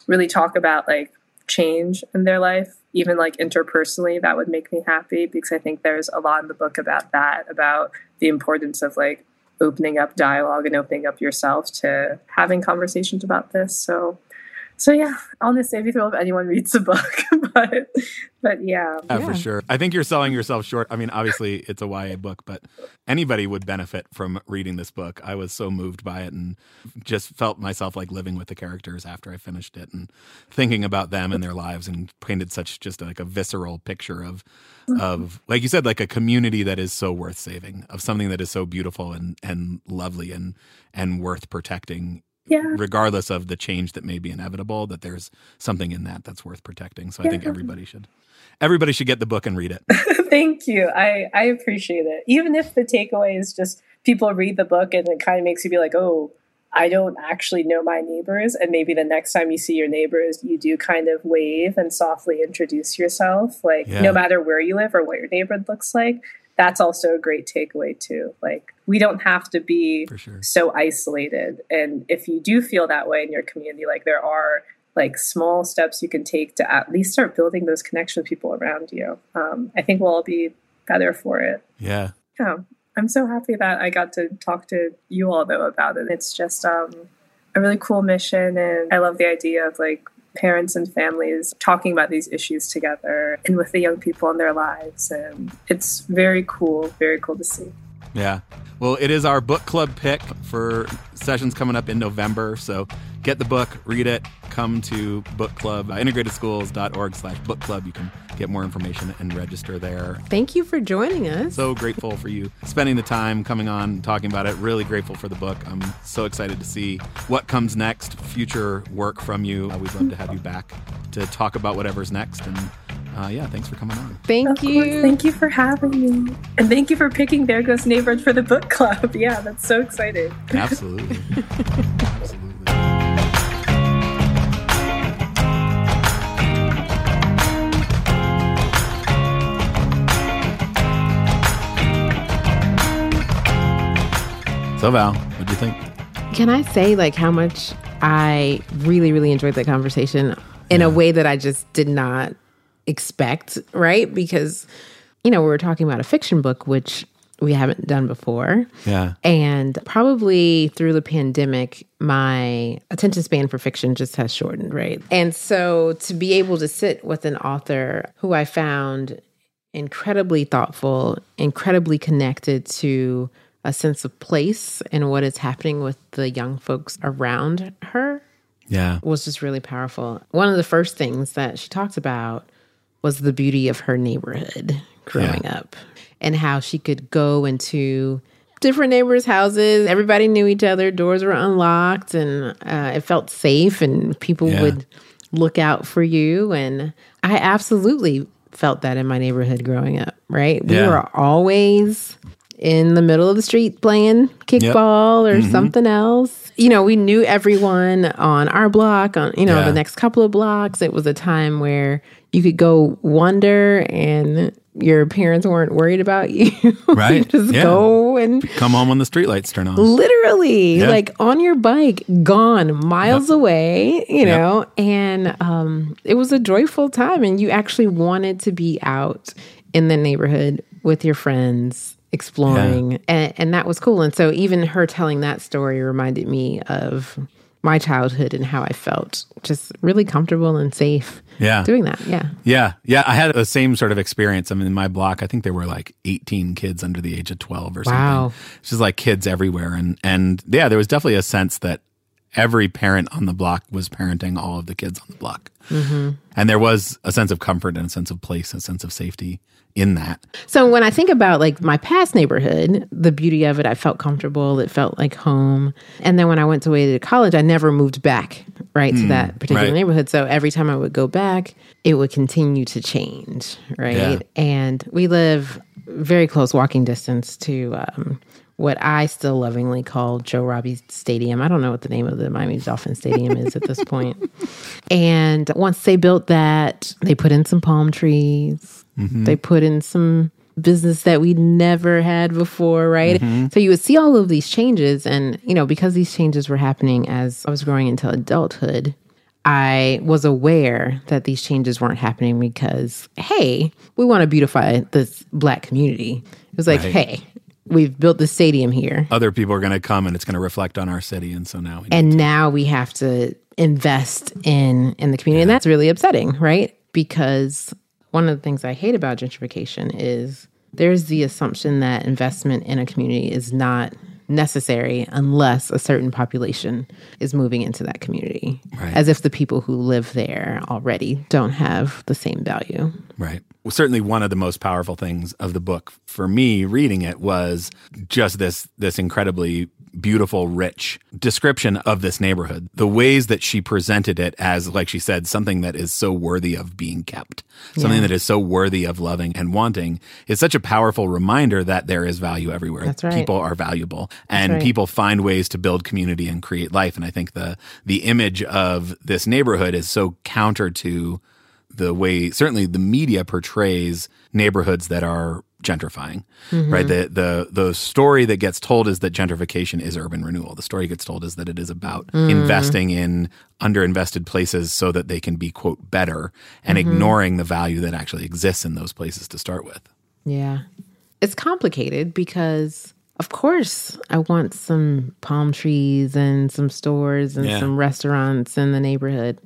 C: really talk about like change in their life, even like interpersonally, that would make me happy because I think there's a lot in the book about that, about the importance of like opening up dialogue and opening up yourself to having conversations about this. So so yeah, honestly, I'd be thrilled if anyone reads the book. (laughs) (laughs) but but yeah.
A: yeah. for sure. I think you're selling yourself short. I mean, obviously it's a YA book, but anybody would benefit from reading this book. I was so moved by it and just felt myself like living with the characters after I finished it and thinking about them and their lives and painted such just like a visceral picture of mm-hmm. of like you said, like a community that is so worth saving, of something that is so beautiful and and lovely and and worth protecting
C: yeah.
A: regardless of the change that may be inevitable, that there's something in that that's worth protecting. So yeah. I think everybody should everybody should get the book and read it. (laughs)
C: Thank you. I, I appreciate it. Even if the takeaway is just people read the book and it kind of makes you be like, oh, I don't actually know my neighbors. And maybe the next time you see your neighbors, you do kind of wave and softly introduce yourself, like yeah. no matter where you live or what your neighborhood looks like that's also a great takeaway too. Like we don't have to be sure. so isolated. And if you do feel that way in your community, like there are like small steps you can take to at least start building those connections with people around you. Um, I think we'll all be better for it.
A: Yeah.
C: Yeah. I'm so happy that I got to talk to you all though about it. It's just um, a really cool mission, and I love the idea of like parents and families talking about these issues together and with the young people in their lives. And it's very cool, very cool to see.
A: Yeah. Well, it is our book club pick for sessions coming up in November. So get the book, read it, come to book club, uh, integratedschools.org slash book club. You can get more information and register there.
B: Thank you for joining us.
A: So grateful for you spending the time coming on, talking about it. Really grateful for the book. I'm so excited to see what comes next, future work from you. Uh, we'd love to have you back to talk about whatever's next. And uh, yeah, thanks for coming on.
B: Thank
C: of
B: you.
C: Course. Thank you for having me. And thank you for picking There Goes Neighborhood for the book club. (laughs) Yeah, that's so exciting.
A: Absolutely. (laughs) Absolutely. So Val, what do you think?
B: Can I say like how much I really, really enjoyed that conversation in yeah. a way that I just did not expect, right? Because, you know, we were talking about a fiction book, which we haven't done before.
A: Yeah.
B: And probably through the pandemic, my attention span for fiction just has shortened, right? And so to be able to sit with an author who I found incredibly thoughtful, incredibly connected to a sense of place and what is happening with the young folks around her
A: yeah
B: was just really powerful one of the first things that she talked about was the beauty of her neighborhood growing yeah. up and how she could go into different neighbors houses everybody knew each other doors were unlocked and uh, it felt safe and people yeah. would look out for you and i absolutely felt that in my neighborhood growing up right we yeah. were always in the middle of the street playing kickball yep. or mm-hmm. something else. You know, we knew everyone on our block, on, you know, yeah. the next couple of blocks. It was a time where you could go wander and your parents weren't worried about you. (laughs)
A: Right.
B: just yeah. go and
A: come home when the streetlights turn on.
B: Literally, yeah. like on your bike, gone miles yep. away, you know, yep. and um, it was a joyful time. And you actually wanted to be out in the neighborhood with your friends exploring. Yeah. And, and that was cool. And so even her telling that story reminded me of my childhood and how I felt just really comfortable and safe
A: yeah.
B: doing that. Yeah.
A: Yeah. Yeah. I had the same sort of experience. I mean, in my block, I think there were like 18 kids under the age of 12 or something. Wow. It's just like kids everywhere. And, and yeah, there was definitely a sense that every parent on the block was parenting all of the kids on the block. Mm-hmm. And there was a sense of comfort and a sense of place, a sense of safety in that.
B: So when I think about like my past neighborhood, the beauty of it, I felt comfortable. It felt like home. And then when I went away to college, I never moved back right mm, to that particular right. neighborhood. So every time I would go back, it would continue to change, right? Yeah. And we live very close walking distance to um, what I still lovingly call Joe Robbie Stadium. I don't know what the name of the Miami Dolphin Stadium is at this (laughs) point. And once they built that, they put in some palm trees. Mm-hmm. They put in some business that we never had before, right? Mm-hmm. So you would see all of these changes. And, you know, because these changes were happening as I was growing into adulthood, I was aware that these changes weren't happening because, hey, we want to beautify this black community. It was like, right. hey, we've built the stadium here.
A: Other people are going to come and it's going to reflect on our city. And so now,
B: and now we have to invest in in the community, yeah. and that's really upsetting, right? Because one of the things I hate about gentrification is there's the assumption that investment in a community is not necessary unless a certain population is moving into that community. Right. As if the people who live there already don't have the same value.
A: Right certainly one of the most powerful things of the book for me reading it was just this this incredibly beautiful rich description of this neighborhood the ways that she presented it as like she said something that is so worthy of being kept something yeah. that is so worthy of loving and wanting is such a powerful reminder that there is value everywhere
B: That's right.
A: people are valuable and right. people find ways to build community and create life and i think the the image of this neighborhood is so counter to the way certainly the media portrays neighborhoods that are gentrifying mm-hmm. right the the the story that gets told is that gentrification is urban renewal the story gets told is that it is about mm. investing in underinvested places so that they can be quote better and mm-hmm. ignoring the value that actually exists in those places to start with
B: yeah it's complicated because of course i want some palm trees and some stores and yeah. some restaurants in the neighborhood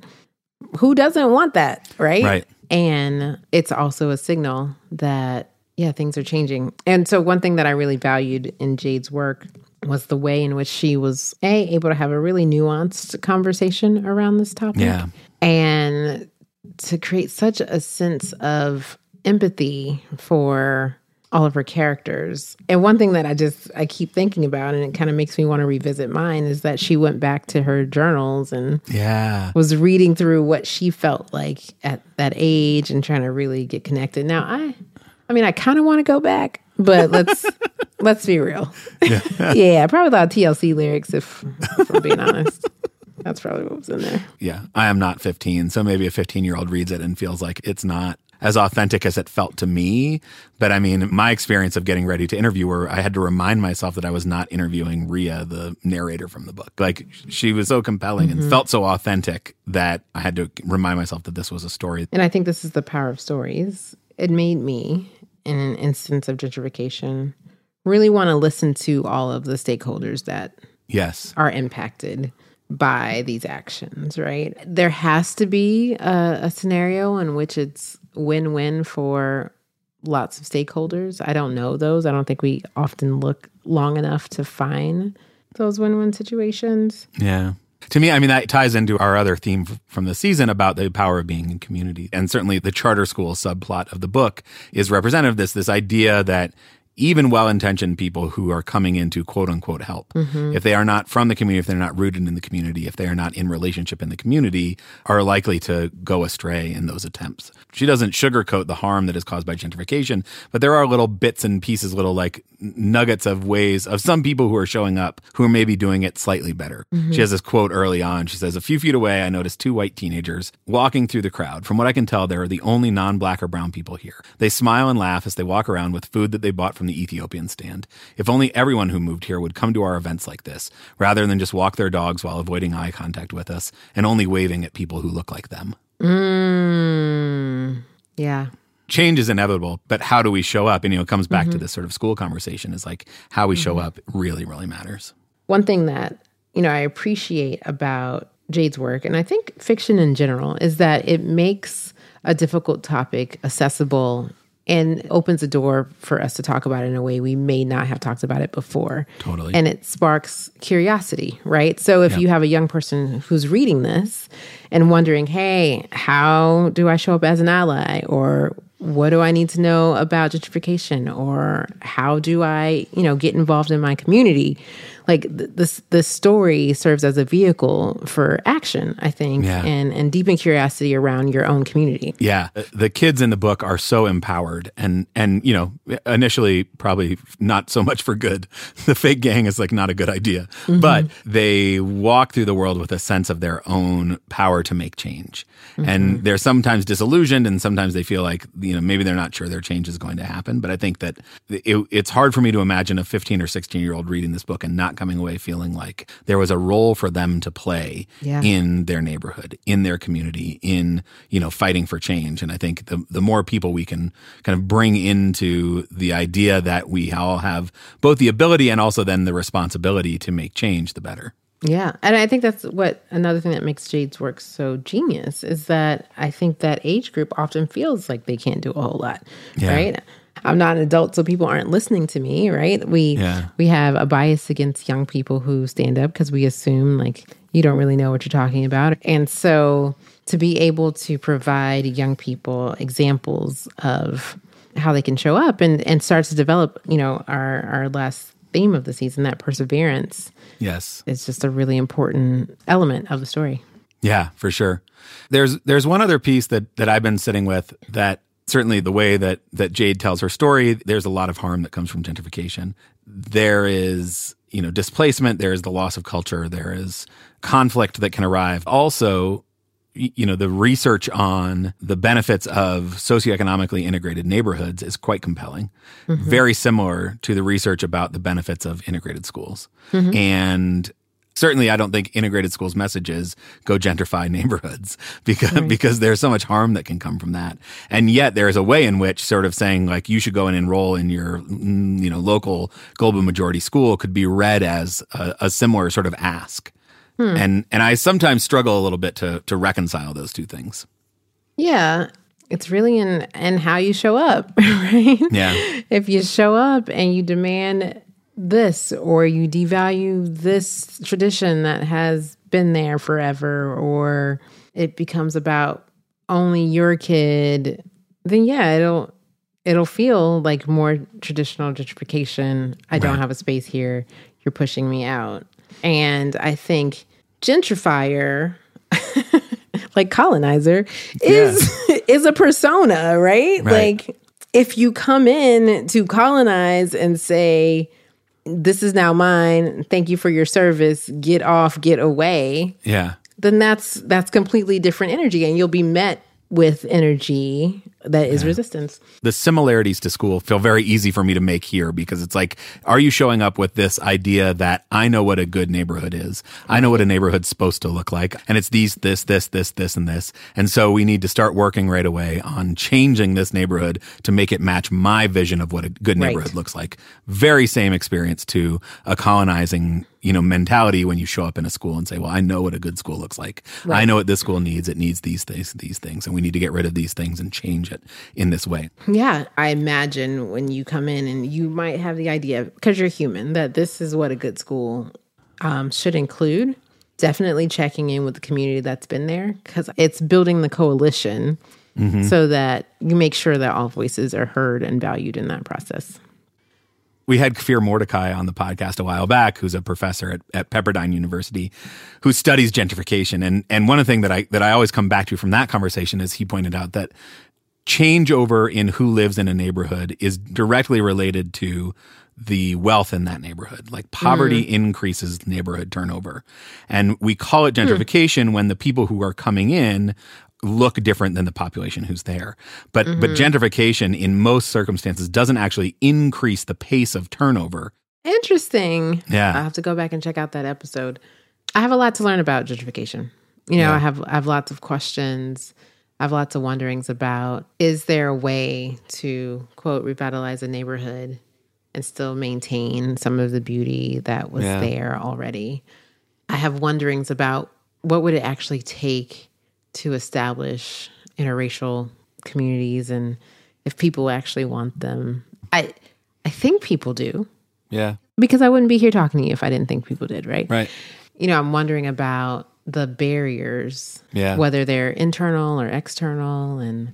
B: who doesn't want that, right?
A: Right.
B: And it's also a signal that, yeah, things are changing. And so, one thing that I really valued in Jade's work was the way in which she was a able to have a really nuanced conversation around this topic.
A: Yeah.
B: And to create such a sense of empathy for all of her characters. And one thing that I just I keep thinking about and it kind of makes me want to revisit mine is that she went back to her journals and
A: yeah.
B: was reading through what she felt like at that age and trying to really get connected. Now I I mean I kind of want to go back, but let's (laughs) let's be real. Yeah. (laughs) yeah, probably a lot of TLC lyrics if, if I'm being honest. That's probably what was in there.
A: Yeah. I am not 15, so maybe a 15 year old reads it and feels like it's not as authentic as it felt to me. But I mean, my experience of getting ready to interview her, I had to remind myself that I was not interviewing Ria, the narrator from the book. Like she was so compelling mm-hmm. and felt so authentic that I had to remind myself that this was a story.
B: And I think this is the power of stories. It made me, in an instance of gentrification, really want to listen to all of the stakeholders that
A: yes
B: are impacted by these actions, right? There has to be a, a scenario in which it's win win for lots of stakeholders. I don't know those. I don't think we often look long enough to find those win win situations.
A: Yeah. To me, I mean, that ties into our other theme from the season about the power of being in community. And certainly the charter school subplot of the book is representative of this, this idea that even well intentioned people who are coming in to quote unquote help. Mm-hmm. If they are not from the community, if they're not rooted in the community, if they are not in relationship in the community, are likely to go astray in those attempts. She doesn't sugarcoat the harm that is caused by gentrification, but there are little bits and pieces, little like nuggets of ways of some people who are showing up who are maybe doing it slightly better. Mm-hmm. She has this quote early on. She says, A few feet away, I noticed two white teenagers walking through the crowd. From what I can tell, they are the only non black or brown people here. They smile and laugh as they walk around with food that they bought from the Ethiopian stand. If only everyone who moved here would come to our events like this, rather than just walk their dogs while avoiding eye contact with us and only waving at people who look like them.
B: Mm, yeah
A: change is inevitable, but how do we show up? And you know, it comes back mm-hmm. to this sort of school conversation is like how we mm-hmm. show up really, really matters.
B: One thing that, you know, I appreciate about Jade's work, and I think fiction in general, is that it makes a difficult topic accessible and opens a door for us to talk about it in a way we may not have talked about it before.
A: Totally.
B: And it sparks curiosity, right? So if you have a young person who's reading this and wondering, hey, how do I show up as an ally? Or what do I need to know about gentrification or how do I, you know, get involved in my community? Like this, the story serves as a vehicle for action, I think, yeah. and and deepen curiosity around your own community.
A: Yeah, the kids in the book are so empowered, and and you know, initially probably not so much for good. (laughs) The fake gang is like not a good idea, mm-hmm. but they walk through the world with a sense of their own power to make change, mm-hmm. and they're sometimes disillusioned, and sometimes they feel like you know maybe they're not sure their change is going to happen. But I think that it, it's hard for me to imagine a 15 or 16 year old reading this book and not coming away feeling like there was a role for them to play yeah. in their neighborhood, in their community, in you know fighting for change. And I think the the more people we can kind of bring into the idea that we all have both the ability and also then the responsibility to make change, the better.
B: Yeah. And I think that's what another thing that makes Jade's work so genius is that I think that age group often feels like they can't do a whole lot. Yeah. Right. I'm not an adult, so people aren't listening to me, right? We yeah. we have a bias against young people who stand up because we assume like you don't really know what you're talking about. And so to be able to provide young people examples of how they can show up and, and start to develop, you know, our, our last theme of the season, that perseverance
A: Yes.
B: It's just a really important element of the story.
A: Yeah, for sure. There's there's one other piece that that I've been sitting with that certainly the way that that Jade tells her story, there's a lot of harm that comes from gentrification. There is, you know, displacement, there is the loss of culture, there is conflict that can arrive. Also, you know, the research on the benefits of socioeconomically integrated neighborhoods is quite compelling. Mm-hmm. Very similar to the research about the benefits of integrated schools. Mm-hmm. And certainly I don't think integrated schools messages go gentrify (laughs) neighborhoods because right. because there's so much harm that can come from that. And yet there is a way in which sort of saying like you should go and enroll in your mm, you know local global majority school could be read as a, a similar sort of ask. Hmm. And and I sometimes struggle a little bit to to reconcile those two things.
B: Yeah. It's really in in how you show up, (laughs) right?
A: Yeah.
B: If you show up and you demand this or you devalue this tradition that has been there forever or it becomes about only your kid, then yeah, it'll it'll feel like more traditional gentrification. I right. don't have a space here. You're pushing me out. And I think gentrifier, (laughs) like colonizer, is yeah. (laughs) is a persona, right? right? Like if you come in to colonize and say, This is now mine, thank you for your service, get off, get away.
A: Yeah.
B: Then that's that's completely different energy and you'll be met with energy that is yeah. resistance.
A: The similarities to school feel very easy for me to make here because it's like, are you showing up with this idea that I know what a good neighborhood is? I know what a neighborhood's supposed to look like. And it's these, this, this, this, this, and this. And so we need to start working right away on changing this neighborhood to make it match my vision of what a good neighborhood right. looks like. Very same experience to a colonizing you know mentality when you show up in a school and say well i know what a good school looks like. Right. i know what this school needs. It needs these things these things and we need to get rid of these things and change it in this way.
B: Yeah i imagine when you come in and you might have the idea because you're human that this is what a good school um, should include. Definitely checking in with the community that's been there because it's building the coalition mm-hmm. so that you make sure that all voices are heard and valued in that process
A: we had Kfir Mordechay on the podcast a while back, who's a professor at, at Pepperdine University, who studies gentrification. And and one of the things that I that I always come back to from that conversation is he pointed out that changeover in who lives in a neighborhood is directly related to the wealth in that neighborhood. Like poverty mm. increases neighborhood turnover. And we call it gentrification mm. when the people who are coming in look different than the population who's there. But mm-hmm. but gentrification in most circumstances doesn't actually increase the pace of turnover.
B: Interesting.
A: Yeah.
B: i have to go back and check out that episode. I have a lot to learn about gentrification. You know, yeah. I have I have lots of questions. I have lots of wonderings about is there a way to quote revitalize a neighborhood and still maintain some of the beauty that was yeah. there already. I have wonderings about what would it actually take to establish interracial communities and if people actually want them. I I think people do.
A: Yeah.
B: Because I wouldn't be here talking to you if I didn't think people did, right?
A: Right.
B: You know, I'm wondering about the barriers,
A: yeah.
B: whether they're internal or external and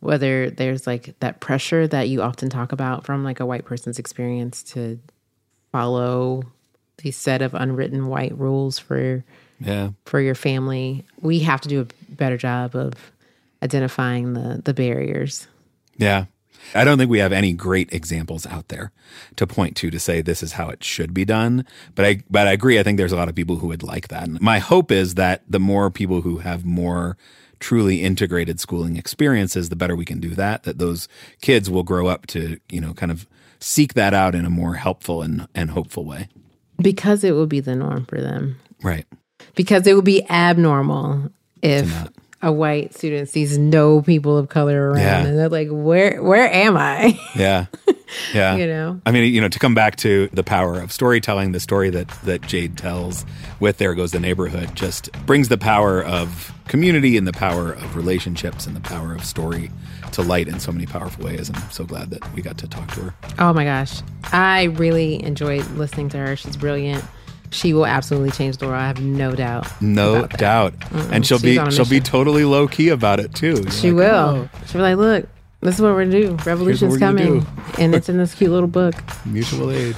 B: whether there's like that pressure that you often talk about from like a white person's experience to follow the set of unwritten white rules for
A: yeah
B: for your family we have to do a better job of identifying the the barriers
A: yeah I don't think we have any great examples out there to point to to say this is how it should be done. But I but I agree. I think there's a lot of people who would like that. And my hope is that the more people who have more truly integrated schooling experiences, the better we can do that, that those kids will grow up to, you know, kind of seek that out in a more helpful and, and hopeful way.
B: Because it will be the norm for them.
A: Right.
B: Because it would be abnormal if a white student sees no people of color around yeah. and they're like, Where where am I? (laughs)
A: Yeah. Yeah.
B: you know.
A: I mean, you know, to come back to the power of storytelling, the story that that Jade tells with There Goes the Neighborhood just brings the power of community and the power of relationships and the power of story to light in so many powerful ways. and I'm so glad that we got to talk to her.
B: Oh my gosh. I really enjoyed listening to her. She's brilliant. She will absolutely change the world. I have no doubt.
A: No doubt. Mm-mm. And she'll She's be she'll be totally low key about it too.
B: You're she like, will. Oh. She'll be like, look, this is what we're gonna do. Revolution's coming, and it's in this cute little book. (laughs)
A: Mutual aid,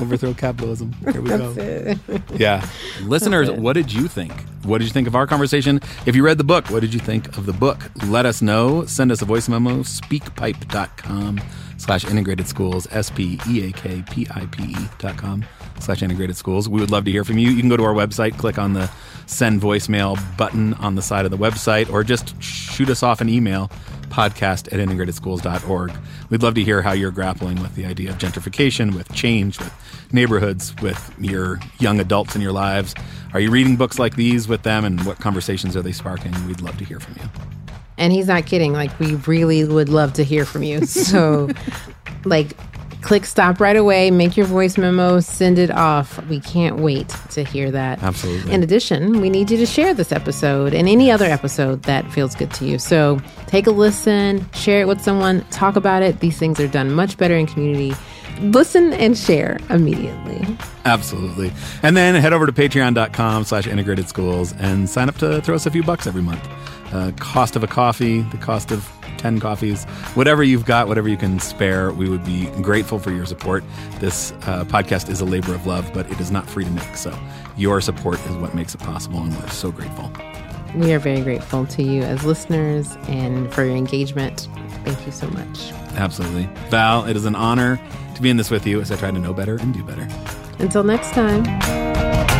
A: overthrow capitalism. Here we go. (laughs) It. Yeah, (laughs) listeners, what did you think? What did you think of our conversation? If you read the book, what did you think of the book? Let us know. Send us a voice memo. Speakpipe.com slash integrated schools. S P E A K P I P E dot com slash integrated schools. We would love to hear from you. You can go to our website, click on the send voicemail button on the side of the website, or just shoot us off an email podcast at integratedschools.org. We'd love to hear how you're grappling with the idea of gentrification, with change, with neighborhoods, with your young adults in your lives. Are you reading books like these with them and what conversations are they sparking? We'd love to hear from you.
B: And he's not kidding. Like, we really would love to hear from you. (laughs) So, like, click stop right away, make your voice memo, send it off. We can't wait to hear that.
A: Absolutely.
B: In addition, we need you to share this episode and any other episode that feels good to you. So take a listen, share it with someone, talk about it. These things are done much better in community. Listen and share immediately.
A: Absolutely. And then head over to patreon.com slash integrated schools and sign up to throw us a few bucks every month. Uh, cost of a coffee, the cost of 10 coffees, whatever you've got, whatever you can spare. We would be grateful for your support. This uh, podcast is a labor of love, but it is not free to make. So your support is what makes it possible, and we're so grateful.
B: We are very grateful to you as listeners and for your engagement. Thank you so much.
A: Absolutely. Val, it is an honor to be in this with you as I try to know better and do better.
B: Until next time.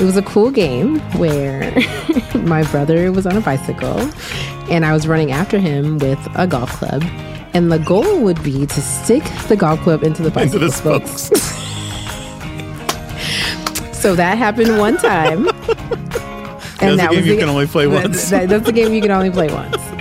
B: It was a cool game where (laughs) my brother was on a bicycle and I was running after him with a golf club. And the goal would be to stick the golf club into the bicycle into the spokes. (laughs) so that happened one time.
A: and that's that was the game you can only play once.
B: That, that's the game you can only play once. (laughs)